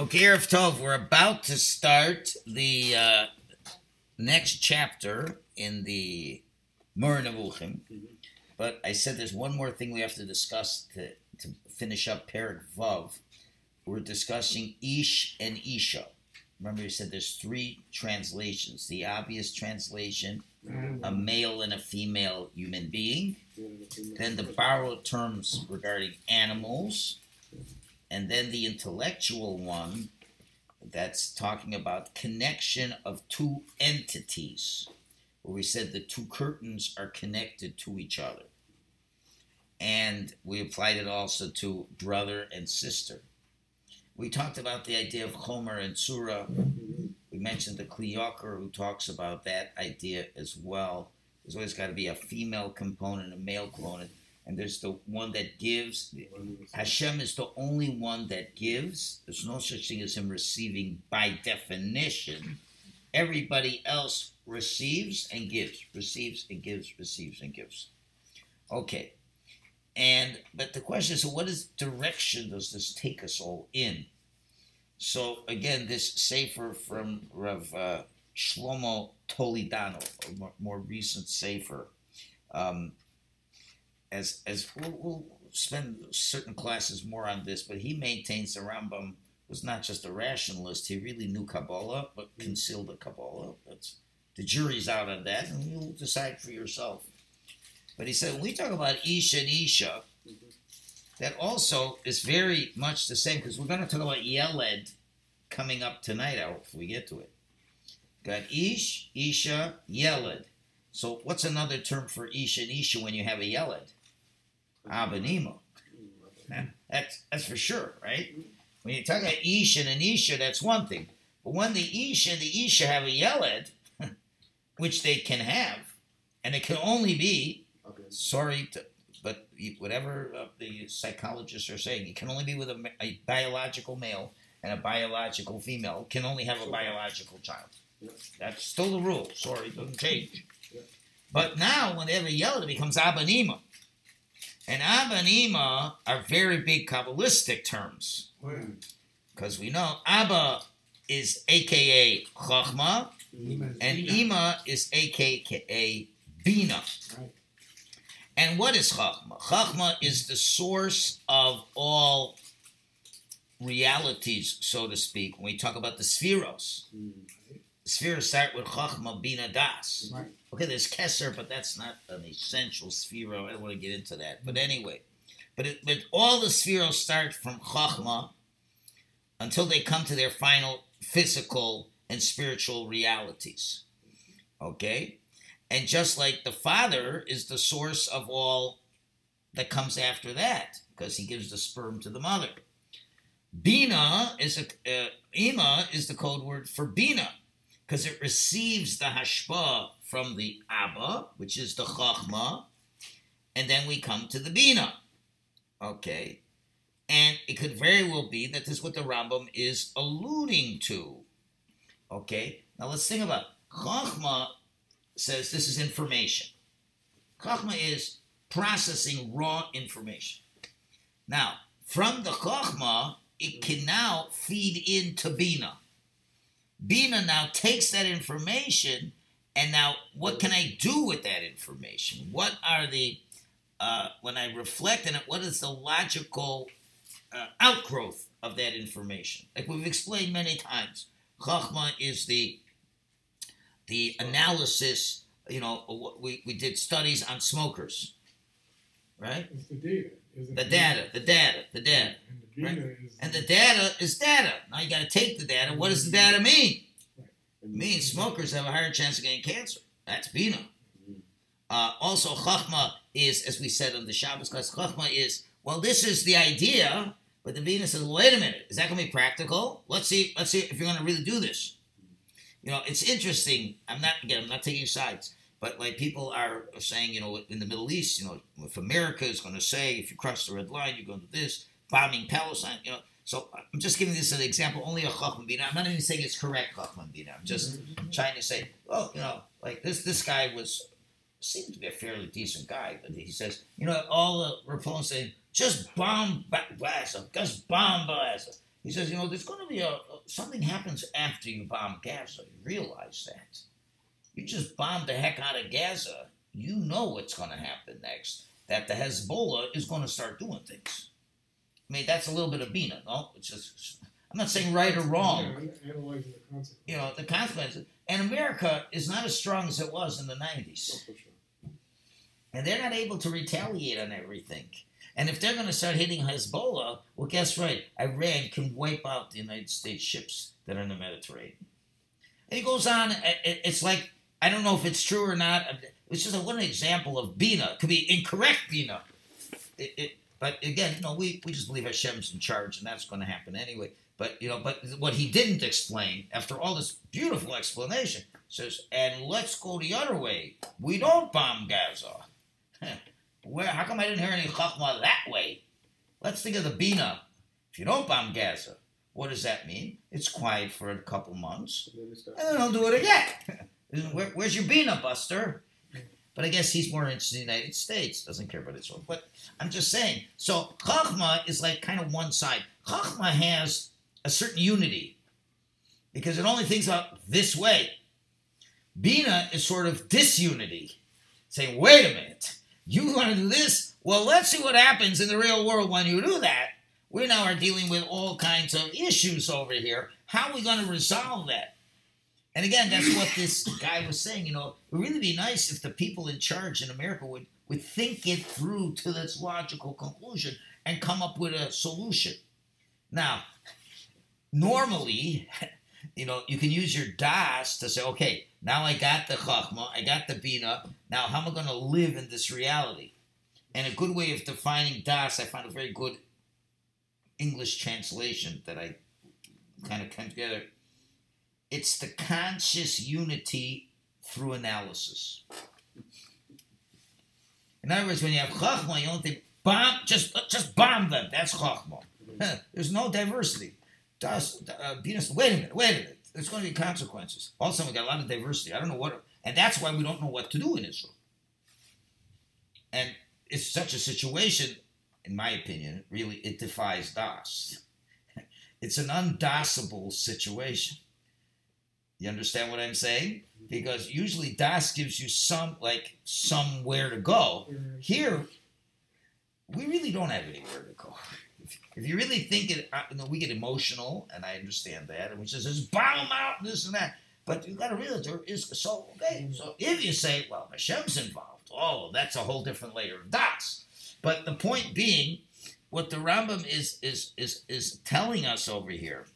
Okay, Erev Tov, we're about to start the uh, next chapter in the Moreh Nevuchim. But I said there's one more thing we have to discuss to, to finish up Perik Vav. We're discussing Ish and Isha. Remember, you said there's three translations. The obvious translation, a male and a female human being. Then the borrowed terms regarding animals. And then the intellectual one that's talking about connection of two entities, where we said the two curtains are connected to each other. And we applied it also to brother and sister. We talked about the idea of Chomer and Tzurah. We mentioned the Kli Yakar who talks about that idea as well. There's always got to be a female component, a male component, and there's the one that gives. Hashem is the only one that gives. There's no such thing as him receiving by definition. Everybody else receives and gives, receives and gives, receives and gives. Okay. And but the question is, so what is direction does this take us all in? So again, this sefer from Rav uh, Shlomo Toledano, a more, more recent sefer, um, as as we'll, we'll, spend certain classes more on this, but he maintains the Rambam was not just a rationalist; he really knew Kabbalah, but mm. concealed the Kabbalah. That's the jury's out on that, and you'll decide for yourself. But he said when we talk about Isha and Isha, mm-hmm. that also is very much the same because we're going to talk about Yeled coming up tonight. I hope we get to it. Got Ish, Isha, Yeled. So what's another term for Ish and Isha when you have a Yeled? Abanima. That's that's for sure, right? When you talk about Ish and an Isha, that's one thing. But when the Ish and the Isha have a Yeled, which they can have, and it can only be, Okay. sorry, to, but whatever uh, the psychologists are saying, it can only be with a, a biological male and a biological female. Can only have a biological child. Yeah. That's still the rule. Sorry, it doesn't change. Yeah. But now, when they have a yellow, it becomes abanima. And abanima are very big Kabbalistic terms. Because we know Abba is aka Chachma, and Ima is aka Bina. Right. And what is Chachma? Chachma is the source of all realities, so to speak. When we talk about the sefiros, Sefiros start with Chachma, Bina, Das. Right. Okay, there's Kesser, but that's not an essential sefira. I don't want to get into that. But anyway, but, it, but all the sefiros start from Chachma until they come to their final physical and spiritual realities. Okay? And just like the Father is the source of all that comes after that, because he gives the sperm to the mother. Bina is a uh, Ima is the code word for Bina, because it receives the hashpa from the Abba, which is the Chachma, and then we come to the Bina. Okay. And it could very well be that this is what the Rambam is alluding to. Okay? Now let's think about it. Chachma says this is information. Chachma is processing raw information. Now, from the Chachma, it can now feed into Bina. Bina now takes that information, and now what can I do with that information? What are the, uh, when I reflect on it, what is the logical uh, outgrowth of that information? Like we've explained many times, Chachma is the the analysis. You know, we, we did studies on smokers, right? It's the data. The data, the data, the data. And the data is And the data is data. Now you got to take the data. What does the data mean? It means smokers have a higher chance of getting cancer. That's Bina. Uh, also, Chachma is, as we said on the Shabbos class, Chachma is, well, this is the idea, but the Bina says, wait a minute, is that going to be practical? Let's see, let's see if you're going to really do this. You know, it's interesting. I'm not, again, I'm not taking sides, but like people are saying, you know, in the Middle East, you know, if America is going to say, if you cross the red line, you're going to do this, bombing Palestine, you know, so I'm just giving this as an example, only a Chachman Bina. I'm not even saying it's correct Chachman Bina. I'm just mm-hmm, mm-hmm. trying to say, oh, you know, like this this guy was seemed to be a fairly decent guy, but he says, you know, all the Republicans saying, just bomb Gaza, just bomb Gaza. He says, you know, there's going to be a something happens after you bomb Gaza. You realize that. You just bombed the heck out of Gaza. You know what's going to happen next. That the Hezbollah is going to start doing things. I mean, that's a little bit of Bina, no? It's just, I'm not saying right or wrong. Yeah, analyzing the consequences. You know, the consequences. And America is not as strong as it was in the Oh, 90s. for sure. And they're not able to retaliate on everything. And if they're going to start hitting Hezbollah, well, guess what? Iran can wipe out the United States ships that are in the Mediterranean. And he goes on. it- it- It's like I don't know if it's true or not. It's just a, one example of Bina. It could be incorrect Bina. It, it, but again, you know, we, we just believe Hashem's in charge, and that's going to happen anyway. But you know, but what he didn't explain, after all this beautiful explanation, says, and let's go the other way. We don't bomb Gaza. Where? How come I didn't hear any chachma that way? Let's think of the bina. If you don't bomb Gaza, what does that mean? It's quiet for a couple months, And then we start- and then they'll do it again. Where, where's your bina, Buster? But I guess he's more interested in the United States. Doesn't care about Israel. But I'm just saying. So chachma is like kind of one side. Chachma has a certain unity because it only thinks about this way. Bina is sort of disunity, saying, "Wait a minute, you want to do this? Well, let's see what happens in the real world when you do that." We now are dealing with all kinds of issues over here. How are we going to resolve that? And again, that's what this guy was saying. You know, it would really be nice if the people in charge in America would, would think it through to its logical conclusion and come up with a solution. Now, normally, you know, you can use your das to say, okay, now I got the chachma, I got the bina. Now, how am I going to live in this reality? And a good way of defining das, I found a very good English translation that I kind of came together. It's the conscious unity through analysis. In other words, when you have chachma, you don't think bomb, just just bomb them. That's chachma. There's no diversity. Das, uh, Venus, wait a minute, wait a minute. There's going to be consequences. All of a sudden, we got a lot of diversity. I don't know what, and that's why we don't know what to do in Israel. And it's such a situation, in my opinion, really, it defies Das. It's an undasable situation. You understand what I'm saying? Mm-hmm. Because usually Das gives you some, like, somewhere to go. Mm-hmm. Here, we really don't have anywhere to go. If, you really think it, uh, you know, we get emotional, and I understand that, and we just says bomb out and this and that. But you got to realize there is so okay. Mm-hmm. So if you say, well, Hashem's involved, oh, that's a whole different layer of dots. But the point being, what the Rambam is is is is telling us over here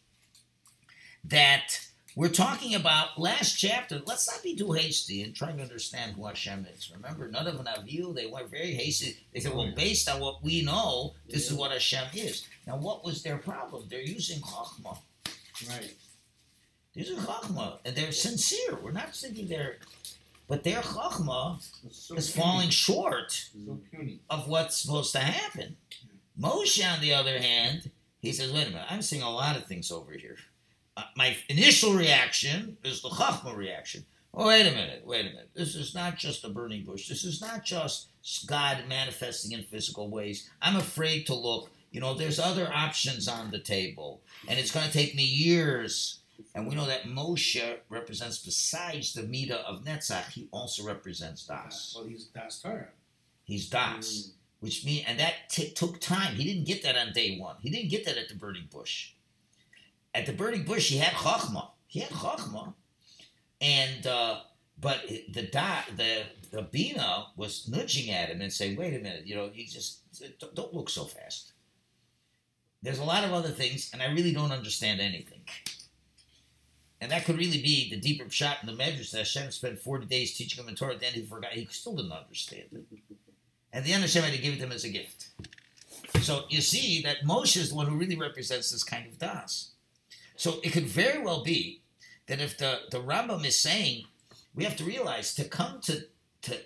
that we're talking about last chapter. Let's not be too hasty in trying to understand who Hashem is. Remember, Nadav v'Avihu, they were very hasty. They said, well, oh, based on what we know, this is what Hashem is. Now, what was their problem? They're using Chachma. Right. These are Chachma, and they're sincere. We're not thinking they're, but their Chachma so is puny. falling short So of what's supposed to happen. Moshe, on the other hand, he says, wait a minute, I'm seeing a lot of things over here. Uh, my initial reaction is the Chachma reaction. Oh, wait a minute, wait a minute. This is not just a burning bush. This is not just God manifesting in physical ways. I'm afraid to look. You know, there's other options on the table, and it's going to take me years. And we know that Moshe represents, besides the Mida of Netzach, he also represents Das. Well, he's Das Torah. He's Das which means, and that t- took time. He didn't get that on day one. He didn't get that at the burning bush. At the burning bush, he had chachma. He had chachma, and uh, but the da, the the bina was nudging at him and saying, "Wait a minute, you know, you just don't- look so fast." There's a lot of other things, and I really don't understand anything. And that could really be the deeper shot in the measures that Hashem spent 40 days teaching him the Torah, then he forgot. He still didn't understand it. And the end Hashem had to give it to him as a gift. So you see that Moshe is the one who really represents this kind of das. So it could very well be that if the, the Rambam is saying, we have to realize to come to, to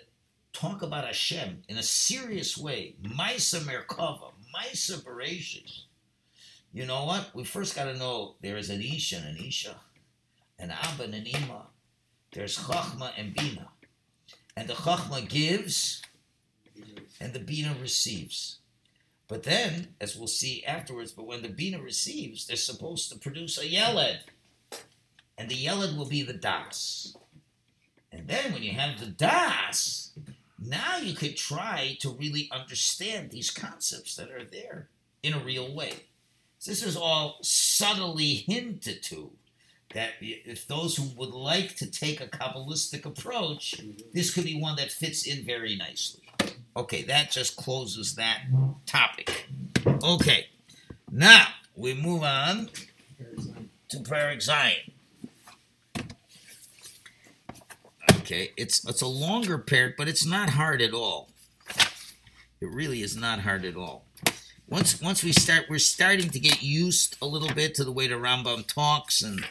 talk about Hashem in a serious way, Maisa Merkava, Maisa Bereshis, you know what? We first got to know there is an Isha and an Isha, an Abba and an Ima. There's Chachma and Bina. And the Chachma gives, and the Bina receives. But then, as we'll see afterwards, but when the Bina receives, they're supposed to produce a Yeled. And the Yeled will be the Das. And then when you have the Das, now you could try to really understand these concepts that are there in a real way. So this is all subtly hinted to that if those who would like to take a Kabbalistic approach, this could be one that fits in very nicely. Okay, that just closes that topic. Okay, now we move on to Perek Zayin. Okay, it's it's a longer pair, but it's not hard at all. It really is not hard at all. Once once we start, we're starting to get used a little bit to the way the Rambam talks, and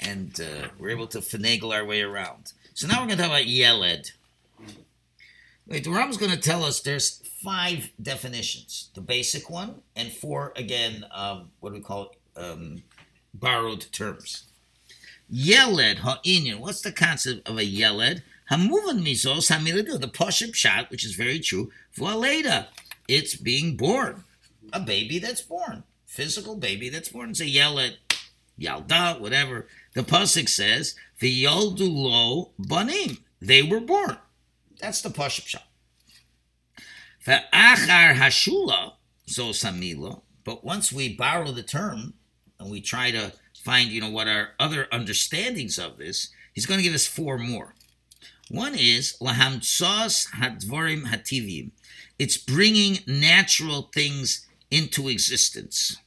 and uh, we're able to finagle our way around. So now we're going to talk about Yeled. Wait, the Rambam's going to tell us there's five definitions: the basic one, and four again. Um, what do we call it? Um, borrowed terms. Yeled ha'inyan. What's the concept of a yeled? Hamuvan mizos hamiladu. The poshib shot, which is very true. V'aleda. It's being born. A baby that's born. Physical baby that's born. It's a yeled. Yalda, whatever. The pasuk says, "V'yoldu lo banim." They were born. That's the poshib shot. Ve'achar hashula zos hamila. But once we borrow the term and we try to find, you know, what are other understandings of this, he's going to give us four more. One is lahamtzos hadvorim hativim. It's bringing natural things into existence,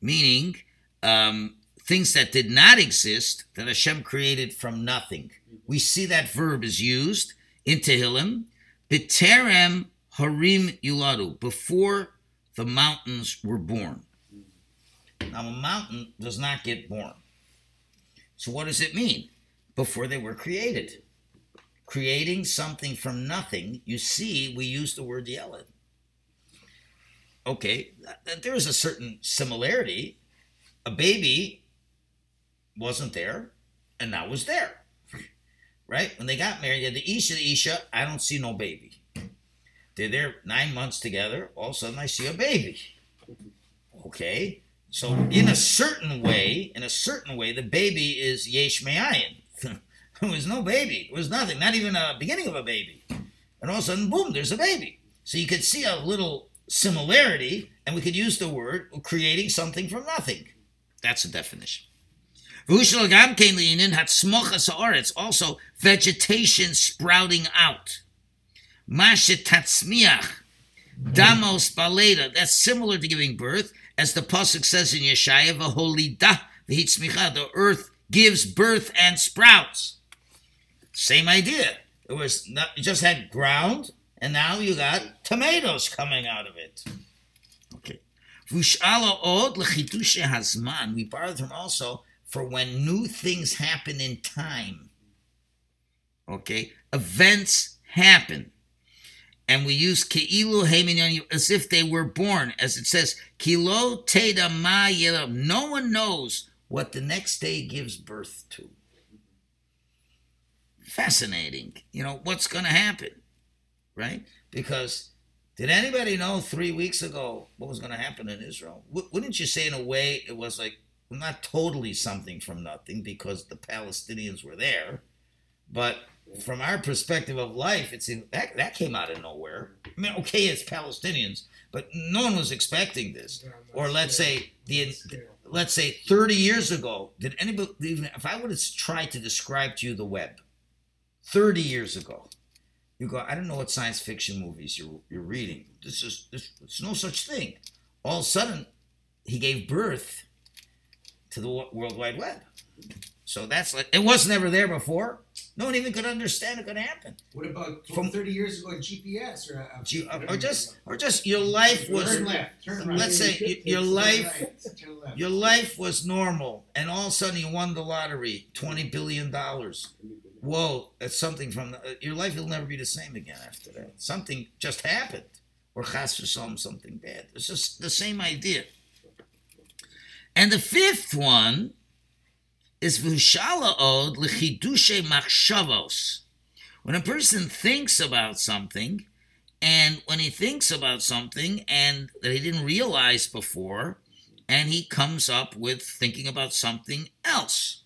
meaning um, things that did not exist that Hashem created from nothing. We see that verb is used in Tehillim, b'terem harim yuladu, before the mountains were born. Now, a mountain does not get born. So, what does it mean? Before they were created. Creating something from nothing, you see, we use the word yeled. Okay, there is a certain similarity. A baby wasn't there, and now was there. Right? When they got married, you had the Isha, the Isha, I don't see no baby. They're there nine months together, all of a sudden I see a baby. Okay? So in a certain way, in a certain way, the baby is yesh me'ayin. there was no baby. There was nothing, not even a beginning of a baby. And all of a sudden, boom, there's a baby. So you could see a little similarity, and we could use the word creating something from nothing. That's a definition. Vushal also vegetation sprouting out. Mashet tatzmiach, damos baleda. That's similar to giving birth, as the pasuk says in Yeshaya, "V'holida v'hitzmicha." The earth gives birth and sprouts. Same idea. It was not, just had ground, and now you got tomatoes coming out of it. Okay. V'shala od l'chitushe hazman. We borrowed from also for when new things happen in time. Okay, events happen. And we use keilu as if they were born, as it says, kilo teda ma. No one knows what the next day gives birth to. Fascinating. You know, what's going to happen, right? Because did anybody know three weeks ago what was going to happen in Israel? W- wouldn't you say, in a way, it was like not totally something from nothing because the Palestinians were there, but from our perspective of life, it's in, that that came out of nowhere. I mean, okay, it's Palestinians, but no one was expecting this. Or let's say the let's say 30 years ago, did anybody even if I would have tried to describe to you the web 30 years ago, you go, I don't know what science fiction movies you're you're reading. This is this it's no such thing. All of a sudden, he gave birth to the World Wide Web. So that's like it was never there before. No one even could understand it could happen. What about From- 30 years ago GPS or, uh, You- Or just or just your life was turn left, turn right. let's say y- your life right. Your life was normal, and all of a sudden you won the lottery, twenty billion dollars. Whoa, that's something from the, uh, your life will never be the same again after that. Something just happened, or chas something bad. It's just the same idea. And the fifth one is v'shala od l'chidushe machshavos. When a person thinks about something, and when he thinks about something and that he didn't realize before, and he comes up with thinking about something else.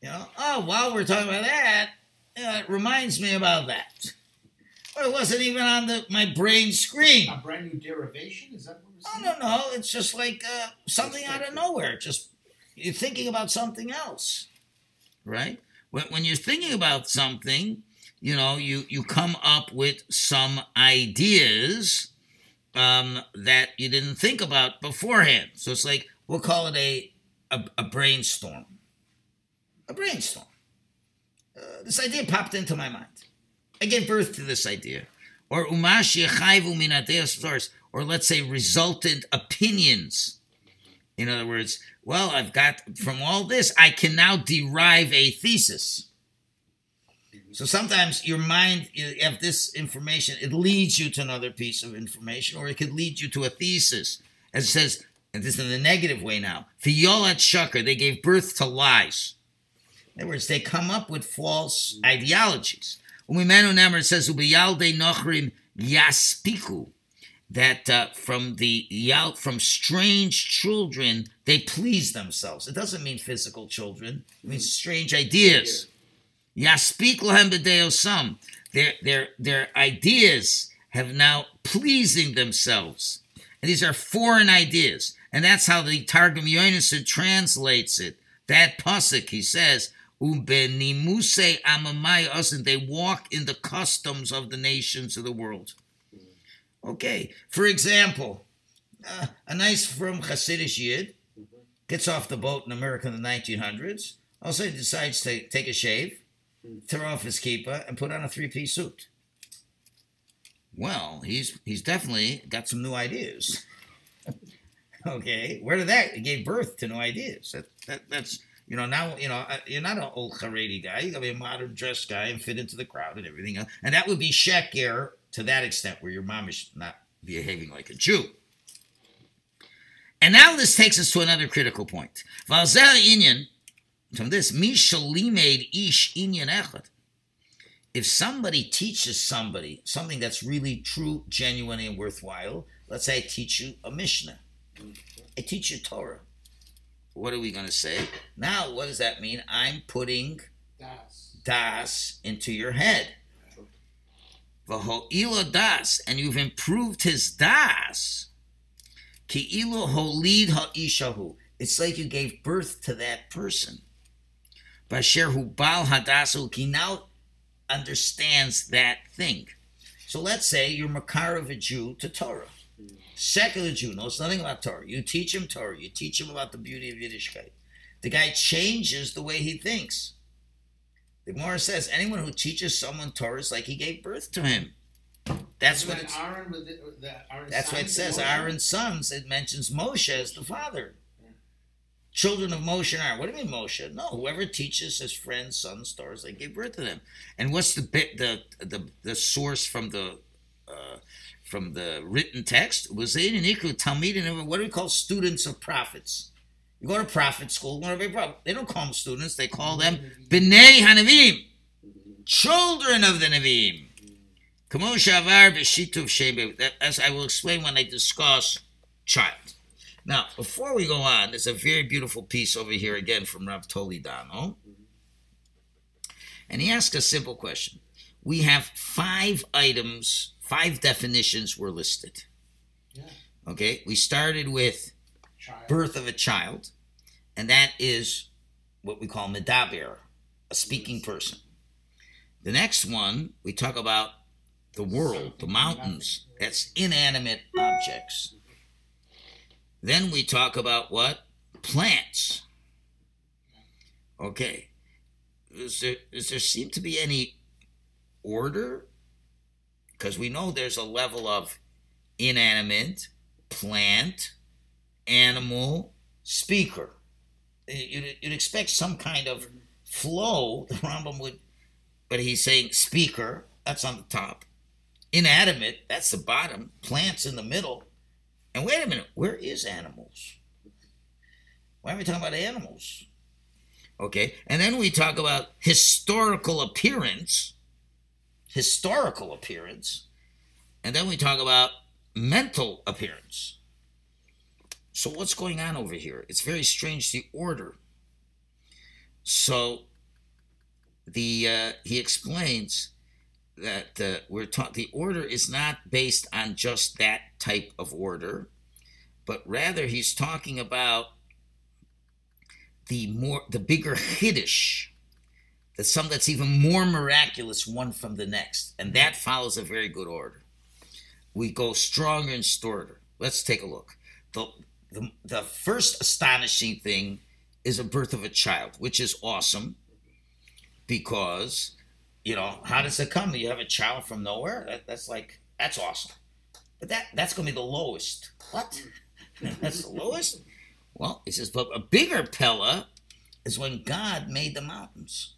You know, oh, while we're talking about that, it reminds me about that. But it wasn't even on the my brain screen. A brand new derivation? Is that Oh no, no, it's just like uh, something out of nowhere. Just you're thinking about something else, right? When, when you're thinking about something, you know, you you come up with some ideas um, that you didn't think about beforehand. So it's like we'll call it a a, a brainstorm. A brainstorm. Uh, this idea popped into my mind. I gave birth to this idea. Or umash yechayvu min stars, or let's say resultant opinions. In other words, well, I've got from all this, I can now derive a thesis. So sometimes your mind, have this information, it leads you to another piece of information, or it could lead you to a thesis. As it says, and this is in the negative way now, Violat Shucker, they gave birth to lies. In other words, they come up with false ideologies. Umimenu Nemer it says, Ubiyalde Nochrim Yaspiku, that uh, from the yal, from strange children they please themselves. It doesn't mean physical children. It means strange ideas. Yaspik lahem b'deosam. Their their their ideas have now pleasing themselves. And these are foreign ideas. And that's how the Targum Yonason translates it. That pasuk, he says, Ubenimuse amamai and They walk in the customs of the nations of the world. Okay. For example, uh, a nice from Hasidic Yid gets off the boat in America in the 1900s. Also, he decides to take a shave, throw off his kippah, and put on a three-piece suit. Well, he's he's definitely got some new ideas. okay, where did that? He gave birth to new ideas. That, that that's you know now you know you're not an old Haredi guy. You gotta be a modern dress guy and fit into the crowd and everything else. And that would be sheker to that extent, where your mom is not behaving like a Jew. And now this takes us to another critical point. Valzel inyan from this mishalimed ish inyan echad. If somebody teaches somebody something that's really true, genuine, and worthwhile, let's say I teach you a Mishnah, I teach you Torah. What are we going to say? Now, what does that mean? I'm putting Das. das into your head. V'ho'ilo das, and you've improved his das. Ki'ilu holid ha'ishahu. It's like you gave birth to that person. Basher hu bal hadasu, he now understands that thing. So let's say you're makar of a Jew to Torah. Secular Jew knows nothing about Torah. You teach him Torah. You teach him about the beauty of Yiddishkeit. The guy changes the way he thinks. The Gemara says anyone who teaches someone Torah is like he gave birth to him. That's what it's. Aaron with the, the Aaron's That's what it says. Moshe? Aaron's sons. It mentions Moshe as the father. Children of Moshe and Aaron. What do you mean Moshe? No, whoever teaches his friends, sons, daughters, they gave birth to them. And what's the bit the the the source from the uh, from the written text? Was and what do we call students of prophets? You go to prophet school, one of. They don't call them students, they call them B'nai Hanavim. Children of the Navim. As I will explain when I discuss child. Now, before we go on, there's a very beautiful piece over here again from Rav Toledano. And he asked a simple question. We have five items, five definitions were listed. Yeah. Okay, we started with Child. birth of a child, and that is what we call medaber, a speaking person. The next one, we talk about the world, the mountains, that's inanimate objects. Then we talk about what? Plants. Okay. Is there, does there seem to be any order? Because we know there's a level of inanimate, plant, animal, speaker. You'd, you'd expect some kind of flow. The Rambam would, but he's saying speaker, that's on the top. Inanimate, that's the bottom. Plants in the middle. And wait a minute, where is animals? Why are we talking about animals? Okay, and then we talk about historical appearance. Historical appearance. And then we talk about mental appearance. So what's going on over here? It's very strange the order. So the uh, he explains that uh, we're taught the order is not based on just that type of order, but rather he's talking about the more the bigger chiddush, the some that's even more miraculous one from the next, and that follows a very good order. We go stronger and stronger. Let's take a look. The, the the first astonishing thing is a birth of a child, which is awesome because you know how does it come? You have a child from nowhere. That, that's like that's awesome. But that that's going to be the lowest. What? that's the lowest. Well, he says, but a bigger Pella is when God made the mountains,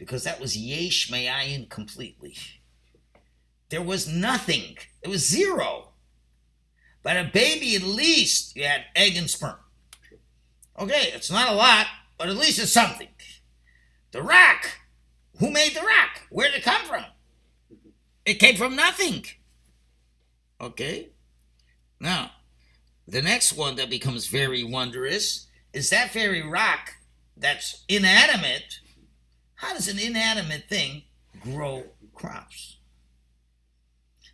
because that was yesh me'ayin completely. There was nothing. It was zero. But a baby, at least you had egg and sperm. Okay, it's not a lot, but at least it's something. The rock. Who made the rock? Where did it come from? It came from nothing. Okay? Now, the next one that becomes very wondrous is that very rock that's inanimate. How does an inanimate thing grow crops?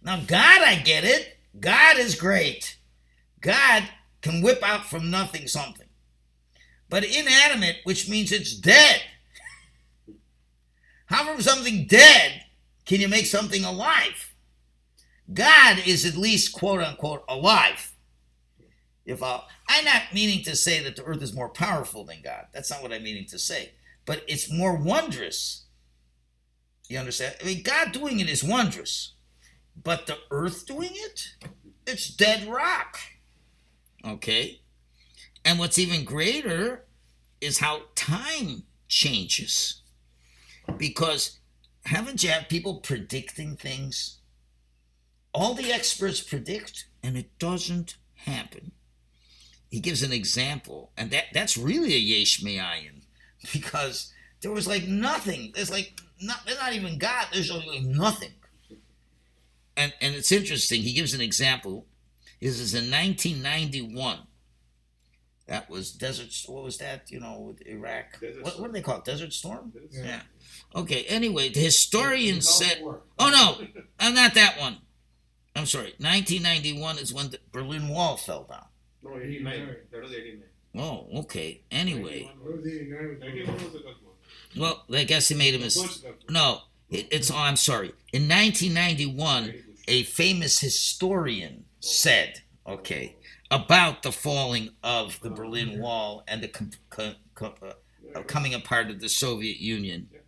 Now, God, I get it. God is great. God can whip out from nothing something. But inanimate, which means it's dead. How from something dead can you make something alive? God is at least quote unquote alive. If I, I'm not meaning to say that the earth is more powerful than God. That's not what I'm meaning to say. But it's more wondrous. You understand? I mean, God doing it is wondrous. But the earth doing it, it's dead rock. Okay? And what's even greater is how time changes. Because haven't you had people predicting things? All the experts predict, and it doesn't happen. He gives an example, and that, that's really a yesh me'ayin, because there was like nothing. There's like not, there's not even God. There's like nothing. And and it's interesting. He gives an example. This is in 1991. That was desert. What was that? You know, with Iraq. What, what do they call it? Desert storm. Yeah. Yeah. Okay. Anyway, the historian said. Oh no, I'm not that one. I'm sorry. 1991 is when the Berlin Wall fell down. No, 89. 89. Oh, okay. Anyway, What was the United 91 was the Gulf War. well, I guess he made a mistake. First Gulf War. No, it, it's. Oh, I'm sorry. In 1991, a famous historian said, okay, about the falling of the Berlin Wall and the com- com- com- uh, coming apart of the Soviet Union. You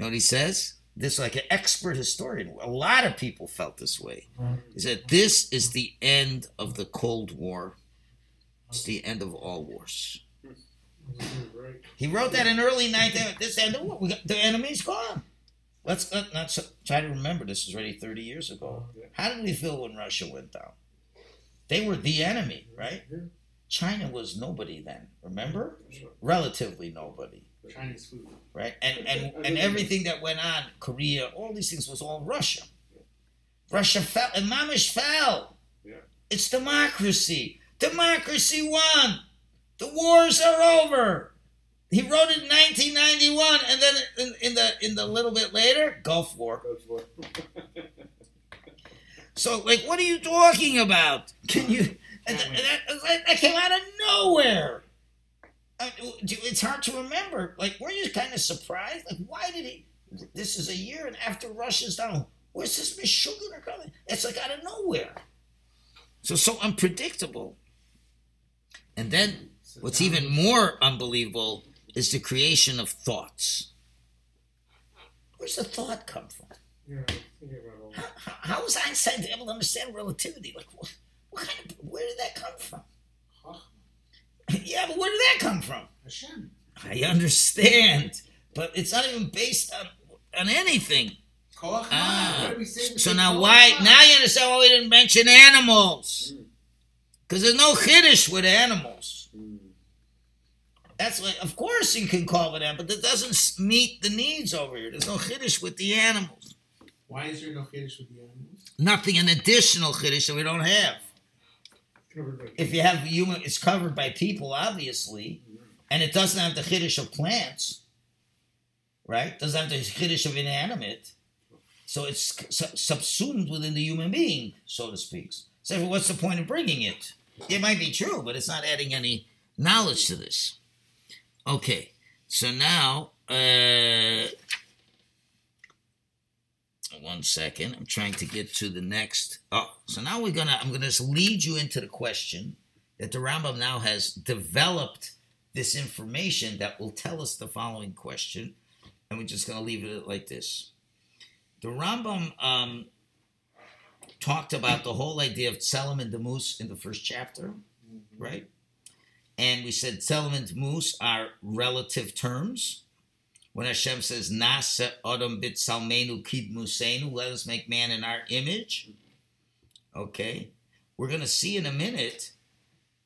know what he says? This like an expert historian. A lot of people felt this way. He said this is the end of the Cold War. It's the end of all wars. He wrote that in early 19th. This end of war. We got, the enemy's gone. Let's not, not so- try to remember. This is already 30 years ago. How did we feel when Russia went down? They were the enemy, right? China was nobody then. Remember? Relatively nobody, Chinese food. right? And and and everything that went on, Korea, all these things was all Russia. Russia fell, and Mamish fell. Yeah. It's democracy. Democracy won. The wars are over. He wrote it in 1991, and then in, in the in the little bit later, Gulf War. Gulf War. So, like, what are you talking about? Can you? And that, that, that came out of nowhere. I mean, it's hard to remember. Like, were you kind of surprised? Like, why did he? This is a year and after Russia's down. Where's this Meshuggah coming? It's like out of nowhere. So so unpredictable. And then what's even more unbelievable is the creation of thoughts. Where's the thought come from? Yeah, I think about all How, how, how was Einstein able to understand relativity? Like, what, what kind of, where did that come from? yeah, but where did that come from? Hashem. I understand, but it's not even based on on anything. Ah, What do we say? We so now why? Now you understand why we didn't mention animals, because there's no chiddush with animals. Mm. That's like, of course you can call it animal, but that doesn't meet the needs over here. There's no chiddush with the animals. Why is there no chiddush with the animals? Nothing an additional chiddush that we don't have. If you have human, it's covered by people, obviously, mm-hmm. and it doesn't have the chiddush of plants, right? Doesn't have the chiddush of inanimate, so it's subsumed within the human being, so to speak. So, what's the point of bringing it? It might be true, but it's not adding any knowledge to this. Okay, so now, uh, one second. I'm trying to get to the next. Oh, so now we're gonna. I'm gonna just lead you into the question that the Rambam now has developed this information that will tell us the following question, and we're just gonna leave it like this. The Rambam um, talked about the whole idea of Tselem and Demus in the first chapter, mm-hmm. right? And we said Tselem and Demus are relative terms. When Hashem says Nasa Adam Bit Salmenu Kid Musenu, let us make man in our image. Okay. We're gonna see in a minute,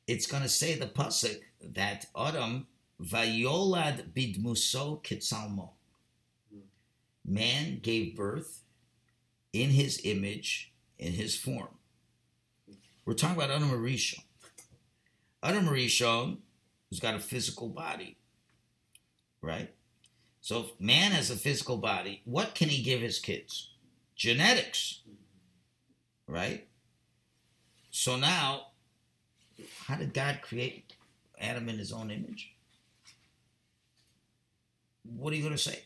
it's gonna say the Pasuk that Adam Vayolad Bidmuso Kitsalmo. Mm. Man gave birth in his image, in his form. We're talking about Adam Rishon. Adam Rishon has got a physical body, right? So if man has a physical body, what can he give his kids? Genetics, right? So now, how did God create Adam in his own image? What are you going to say?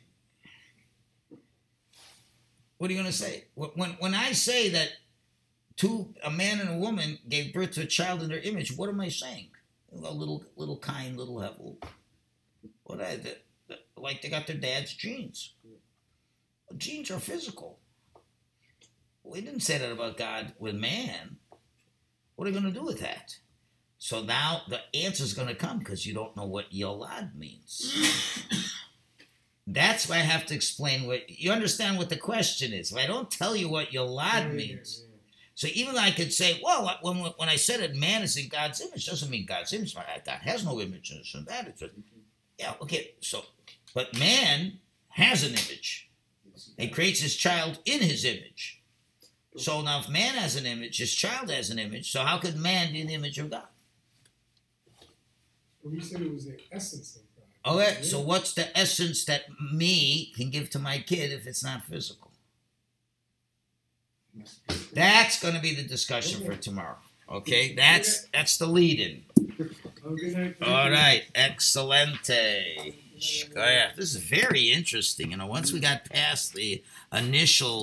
What are you going to say? When, when I say that two, a man and a woman gave birth to a child in their image, what am I saying? A little, little kind, little hevel. What I, the, the, like they got their dad's genes. Genes are physical. We didn't say that about God with man. What are you going to do with that? So now the answer is going to come because you don't know what Yolad means. That's why I have to explain what you understand what the question is. If I don't tell you what Yolad means, so even though I could say, well, when, when I said it, man is in God's image, doesn't mean God's image. God has no image in this and that. It's just, yeah, okay. So, but man has an image. He creates his child in his image. So now, if man has an image, his child has an image. So how could man be in the image of God? But we said it was the essence of God. Okay, so what's the essence that me can give to my kid if it's not physical? That's going to be the discussion for tomorrow. Okay, that's that's the good night. All right, excelente. Shkoyach. This is very interesting. You know, once we got past the initial